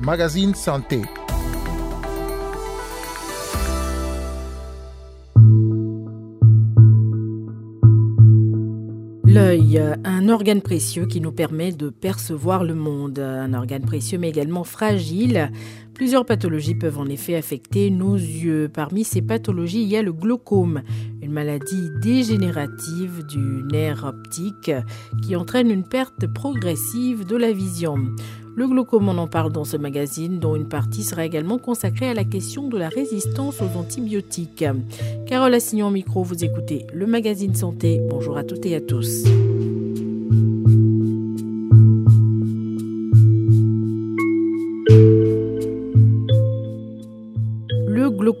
Magazine Santé. L'œil, un organe précieux qui nous permet de percevoir le monde. Un organe précieux mais également fragile. Plusieurs pathologies peuvent en effet affecter nos yeux. Parmi ces pathologies, il y a le glaucome, une maladie dégénérative du nerf optique qui entraîne une perte progressive de la vision. Le glaucome, on en parle dans ce magazine, dont une partie sera également consacrée à la question de la résistance aux antibiotiques. Carole Assignon micro, vous écoutez le magazine Santé. Bonjour à toutes et à tous.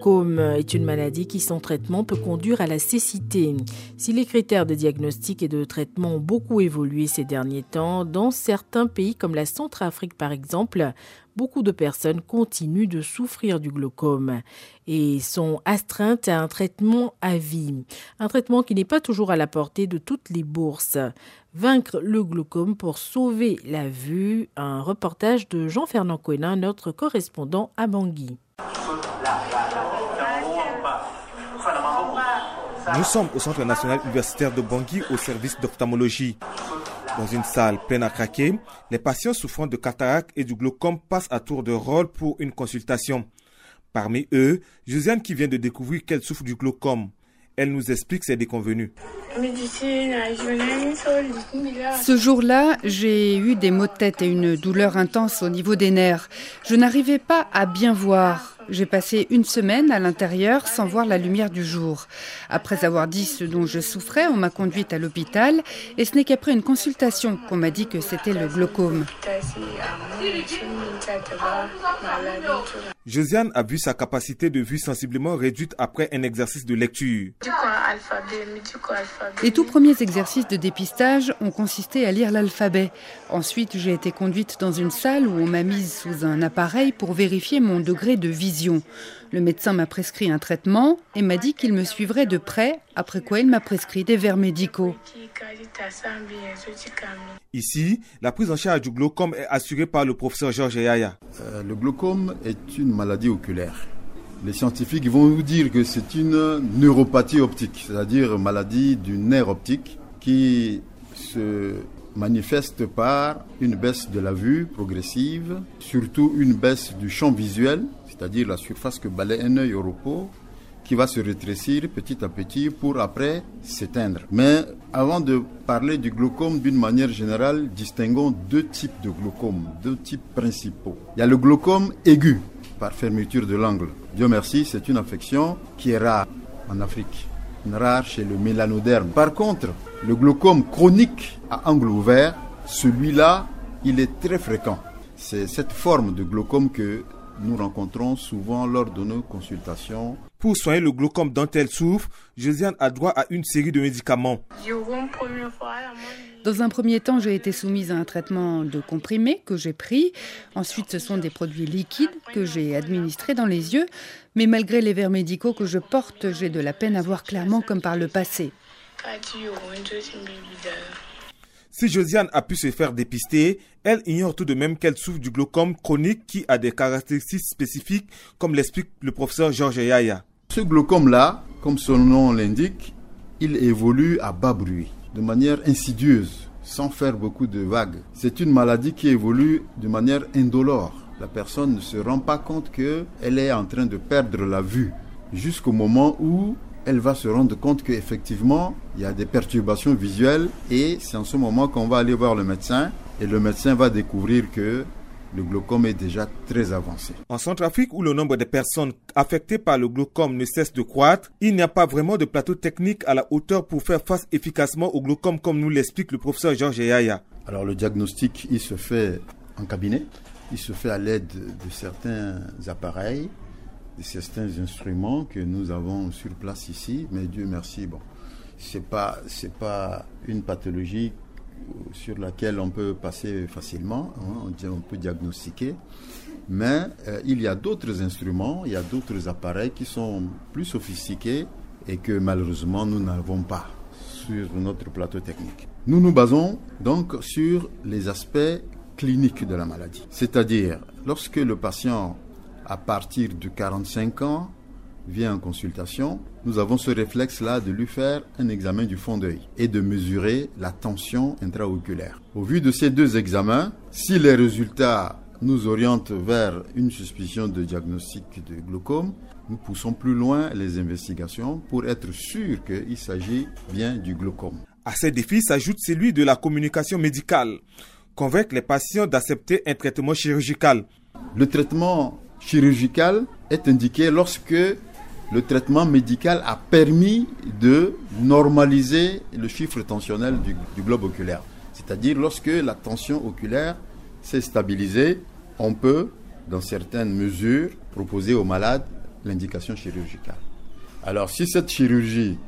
Glaucome est une maladie qui, sans traitement, peut conduire à la cécité. Si les critères de diagnostic et de traitement ont beaucoup évolué ces derniers temps, dans certains pays comme la Centrafrique par exemple, beaucoup de personnes continuent de souffrir du glaucome et sont astreintes à un traitement à vie. Un traitement qui n'est pas toujours à la portée de toutes les bourses. Vaincre le glaucome pour sauver la vue, un reportage de Jean-Fernand Coenin, notre correspondant à Bangui. Nous sommes au Centre national universitaire de Bangui au service d'ophtalmologie. Dans une salle pleine à craquer, les patients souffrant de cataracte et du glaucome passent à tour de rôle pour une consultation. Parmi eux, Josiane qui vient de découvrir qu'elle souffre du glaucome. Elle nous explique ses déconvenus. Ce jour-là, j'ai eu des maux de tête et une douleur intense au niveau des nerfs. Je n'arrivais pas à bien voir. J'ai passé une semaine à l'intérieur sans voir la lumière du jour. Après avoir dit ce dont je souffrais, on m'a conduite à l'hôpital et ce n'est qu'après une consultation qu'on m'a dit que c'était le glaucome. Josiane a vu sa capacité de vue sensiblement réduite après un exercice de lecture. Les tout premiers exercices de dépistage ont consisté à lire l'alphabet. Ensuite, j'ai été conduite dans une salle où on m'a mise sous un appareil pour vérifier mon degré de vision. Le médecin m'a prescrit un traitement et m'a dit qu'il me suivrait de près, après quoi il m'a prescrit des verres médicaux. Ici, la prise en charge du glaucome est assurée par le professeur Georges Yaya. Euh, le glaucome est une maladie oculaire. Les scientifiques vont vous dire que c'est une neuropathie optique, c'est-à-dire maladie du nerf optique qui se manifeste par une baisse de la vue progressive, surtout une baisse du champ visuel, c'est-à-dire la surface que balaye un œil au repos, qui va se rétrécir petit à petit pour après s'éteindre. Mais avant de parler du glaucome d'une manière générale, distinguons deux types de glaucome, deux types principaux. Il y a le glaucome aigu, par fermeture de l'angle. Dieu merci, c'est une affection qui est rare en Afrique, rare chez le mélanoderme. Par contre, le glaucome chronique à angle ouvert, celui-là, il est très fréquent. C'est cette forme de glaucome que nous rencontrons souvent lors de nos consultations. Pour soigner le glaucome dont elle souffre, Josiane a droit à une série de médicaments. Dans un premier temps, j'ai été soumise à un traitement de comprimés que j'ai pris. Ensuite, ce sont des produits liquides que j'ai administrés dans les yeux. Mais malgré les verres médicaux que je porte, j'ai de la peine à voir clairement comme par le passé. Si Josiane a pu se faire dépister, elle ignore tout de même qu'elle souffre du glaucome chronique qui a des caractéristiques spécifiques, comme l'explique le professeur Georges Yaya. Ce glaucome-là, comme son nom l'indique, il évolue à bas bruit, de manière insidieuse, sans faire beaucoup de vagues. C'est une maladie qui évolue de manière indolore. La personne ne se rend pas compte qu'elle est en train de perdre la vue jusqu'au moment où elle va se rendre compte qu'effectivement, il y a des perturbations visuelles et c'est en ce moment qu'on va aller voir le médecin et le médecin va découvrir que le glaucome est déjà très avancé. En Centrafrique, où le nombre de personnes affectées par le glaucome ne cesse de croître, il n'y a pas vraiment de plateau technique à la hauteur pour faire face efficacement au glaucome, comme nous l'explique le professeur Georges Yaya. Alors le diagnostic, il se fait en cabinet, il se fait à l'aide de certains appareils certains instruments que nous avons sur place ici, mais Dieu merci, bon, c'est pas c'est pas une pathologie sur laquelle on peut passer facilement, hein, on, peut diagnostiquer, mais euh, il y a d'autres instruments, il y a d'autres appareils qui sont plus sophistiqués et que malheureusement nous n'avons pas sur notre plateau technique. Nous nous basons donc sur les aspects cliniques de la maladie. C'est-à-dire, lorsque le patient, à partir de 45 ans, vient en consultation, nous avons ce réflexe-là de lui faire un examen du fond d'œil et de mesurer la tension intraoculaire. Au vu de ces deux examens, si les résultats nous orientent vers une suspicion de diagnostic de glaucome, nous poussons plus loin les investigations pour être sûr qu'il s'agit bien du glaucome. À ces défis s'ajoute celui de la communication médicale. Convaincre les patients d'accepter un traitement chirurgical. Le traitement chirurgical est indiqué lorsque le traitement médical a permis de normaliser le chiffre tensionnel du, du globe oculaire. C'est-à-dire lorsque la tension oculaire s'est stabilisée, on peut, dans certaines mesures, proposer aux malades l'indication chirurgicale. Alors si cette chirurgie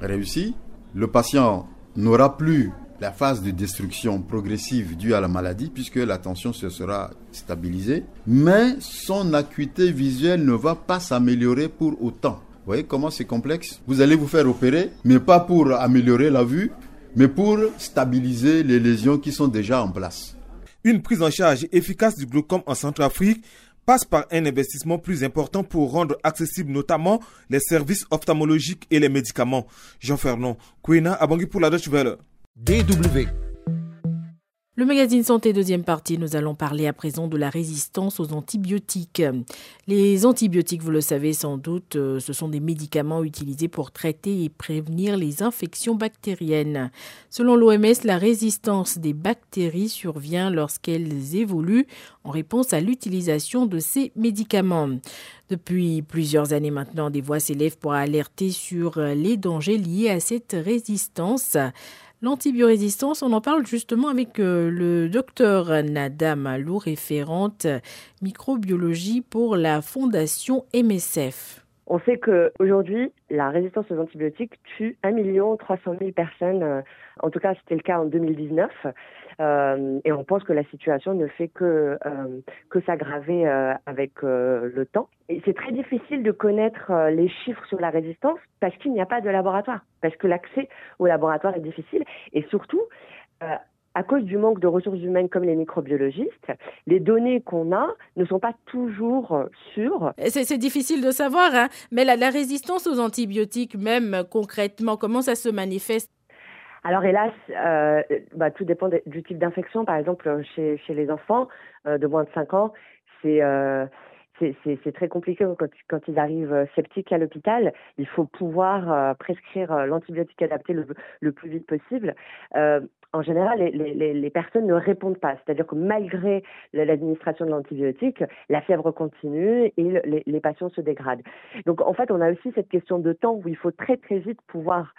réussit, le patient n'aura plus la phase de destruction progressive due à la maladie puisque la tension se sera stabilisée, mais son acuité visuelle ne va pas s'améliorer pour autant. Vous voyez comment c'est complexe? Vous allez vous faire opérer, mais pas pour améliorer la vue, mais pour stabiliser les lésions qui sont déjà en place. Une prise en charge efficace du glaucome en Centrafrique passe par un investissement plus important pour rendre accessibles notamment les services ophtalmologiques et les médicaments. Jean-Fernand Kouina, Abangui pour la Deutsche Welle. DW. Le magazine Santé deuxième partie, nous allons parler à présent de la résistance aux antibiotiques. Les antibiotiques, vous le savez sans doute, euh, ce sont des médicaments utilisés pour traiter et prévenir les infections bactériennes. Selon l'OMS, la résistance des bactéries survient lorsqu'elles évoluent en réponse à l'utilisation de ces médicaments. Depuis plusieurs années maintenant, des voix s'élèvent pour alerter sur les dangers liés à cette résistance. L'antibiorésistance, on en parle justement avec euh, le docteur Nada Malou, référente microbiologie pour la fondation MSF. On sait qu'aujourd'hui, la résistance aux antibiotiques tue 1 300 000 personnes. euh, En tout cas, c'était le cas en 2019. Euh, et on pense que la situation ne fait que, euh, s'aggraver euh, avec le temps. C'est très difficile de connaître les chiffres sur la résistance parce qu'il n'y a pas de laboratoire, parce que l'accès au laboratoire est difficile. Et surtout, à cause du manque de ressources humaines comme les microbiologistes, les données qu'on a ne sont pas toujours sûres. C'est difficile de savoir, hein, mais la, résistance aux antibiotiques, même concrètement, comment ça se manifeste? Alors hélas, euh, bah, tout dépend du type d'infection. Par exemple, chez, chez les enfants euh, de moins de 5 ans, c'est euh, c'est- très compliqué quand, quand ils arrivent euh, sceptiques à l'hôpital. Il faut pouvoir euh, prescrire euh, l'antibiotique adapté le, le plus vite possible. En général, les, les- les, personnes ne répondent pas. C'est-à-dire que malgré l'administration de l'antibiotique, la fièvre continue et le- les, les patients se dégradent. Donc en fait, on a aussi cette question de temps où il faut très très vite pouvoir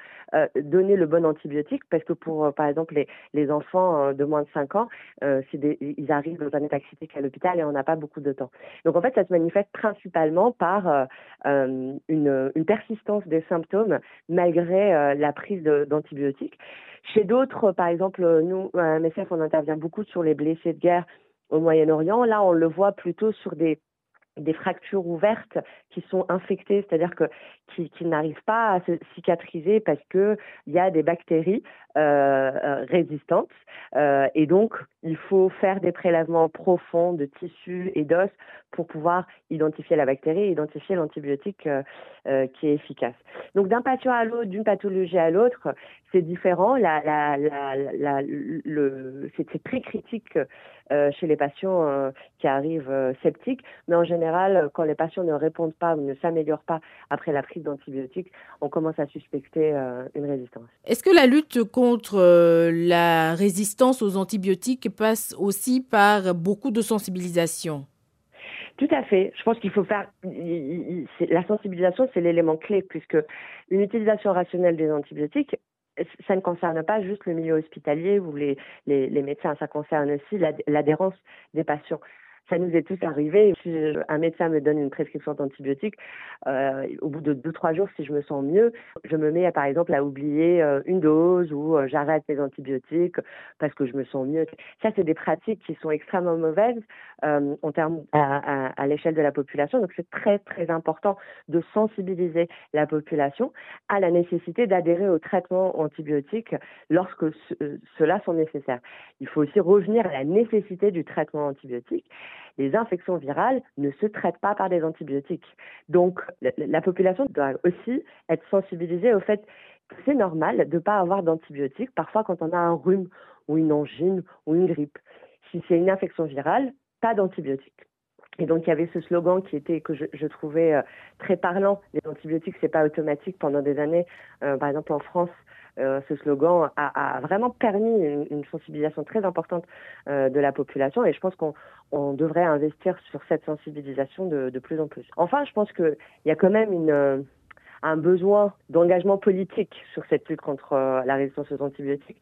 donner le bon antibiotique parce que pour, par exemple, les, enfants de moins de 5 ans, ils arrivent dans un état critique à l'hôpital et on n'a pas beaucoup de temps. Donc en fait, ça se manifeste principalement par euh, euh, une, persistance des symptômes malgré euh, la prise d'antibiotiques. Chez d'autres, par exemple, nous, à MSF, on intervient beaucoup sur les blessés de guerre au Moyen-Orient. Là, on le voit plutôt sur des fractures ouvertes qui sont infectées, c'est-à-dire que qui, n'arrivent pas à se cicatriser parce que il y a des bactéries résistantes euh, et donc il faut faire des prélèvements profonds de tissus et d'os pour pouvoir identifier la bactérie et identifier l'antibiotique euh, euh, qui est efficace. Donc d'un patient à l'autre, d'une pathologie à l'autre, c'est différent. Le, c'est très critique euh, chez les patients euh, qui arrivent euh, sceptiques, mais en général, quand les patients ne répondent pas ou ne s'améliorent pas après la prise d'antibiotiques, on commence à suspecter euh, une résistance. Est-ce que la lutte contre euh, la résistance aux antibiotiques passe aussi par beaucoup de sensibilisation Tout à fait. Je pense qu'il faut faire. La sensibilisation, c'est l'élément clé, puisque une utilisation rationnelle des antibiotiques, ça ne concerne pas juste le milieu hospitalier ou les, les, médecins, ça concerne aussi l'ad- l'adhérence des patients. Ça nous est tous arrivé. Si un médecin me donne une prescription d'antibiotiques, euh, au bout de deux trois jours, si je me sens mieux, je me mets par exemple à oublier euh, une dose ou euh, j'arrête les antibiotiques parce que je me sens mieux. Ça, c'est des pratiques qui sont extrêmement mauvaises en termes à, l'échelle de la population. Donc, c'est très très important de sensibiliser la population à la nécessité d'adhérer aux traitements antibiotiques lorsque ceux-là sont nécessaires. Il faut aussi revenir à la nécessité du traitement antibiotique les infections virales ne se traitent pas par des antibiotiques. Donc, la, population doit aussi être sensibilisée au fait que c'est normal de ne pas avoir d'antibiotiques, parfois quand on a un rhume ou une angine ou une grippe. Si c'est une infection virale, pas d'antibiotiques. Et donc il y avait ce slogan qui était que je, trouvais euh, très parlant. Les antibiotiques c'est pas automatique. Pendant des années, euh, par exemple en France, euh, ce slogan a, vraiment permis une, sensibilisation très importante euh, de la population et je pense qu'on devrait investir sur cette sensibilisation de, plus en plus. Enfin, je pense qu'il y a quand même euh, un besoin d'engagement politique sur cette lutte contre la résistance aux antibiotiques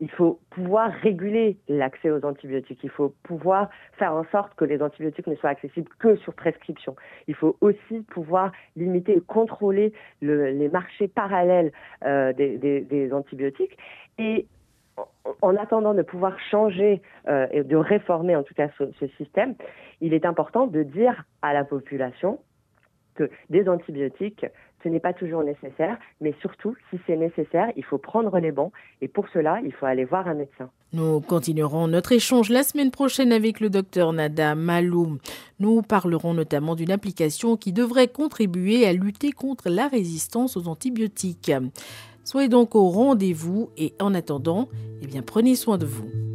il faut pouvoir réguler l'accès aux antibiotiques. Il faut pouvoir faire en sorte que les antibiotiques ne soient accessibles que sur prescription. Il faut aussi pouvoir limiter et contrôler les marchés parallèles euh, des, antibiotiques. Et en attendant de pouvoir changer euh, et de réformer en tout cas ce système, il est important de dire à la population des antibiotiques, ce n'est pas toujours nécessaire, mais surtout, si c'est nécessaire, il faut prendre les bons, et pour cela, il faut aller voir un médecin. Nous continuerons notre échange la semaine prochaine avec le docteur Nada Maloum. Nous parlerons notamment d'une application qui devrait contribuer à lutter contre la résistance aux antibiotiques. Soyez donc au rendez-vous et en attendant, eh bien, prenez soin de vous.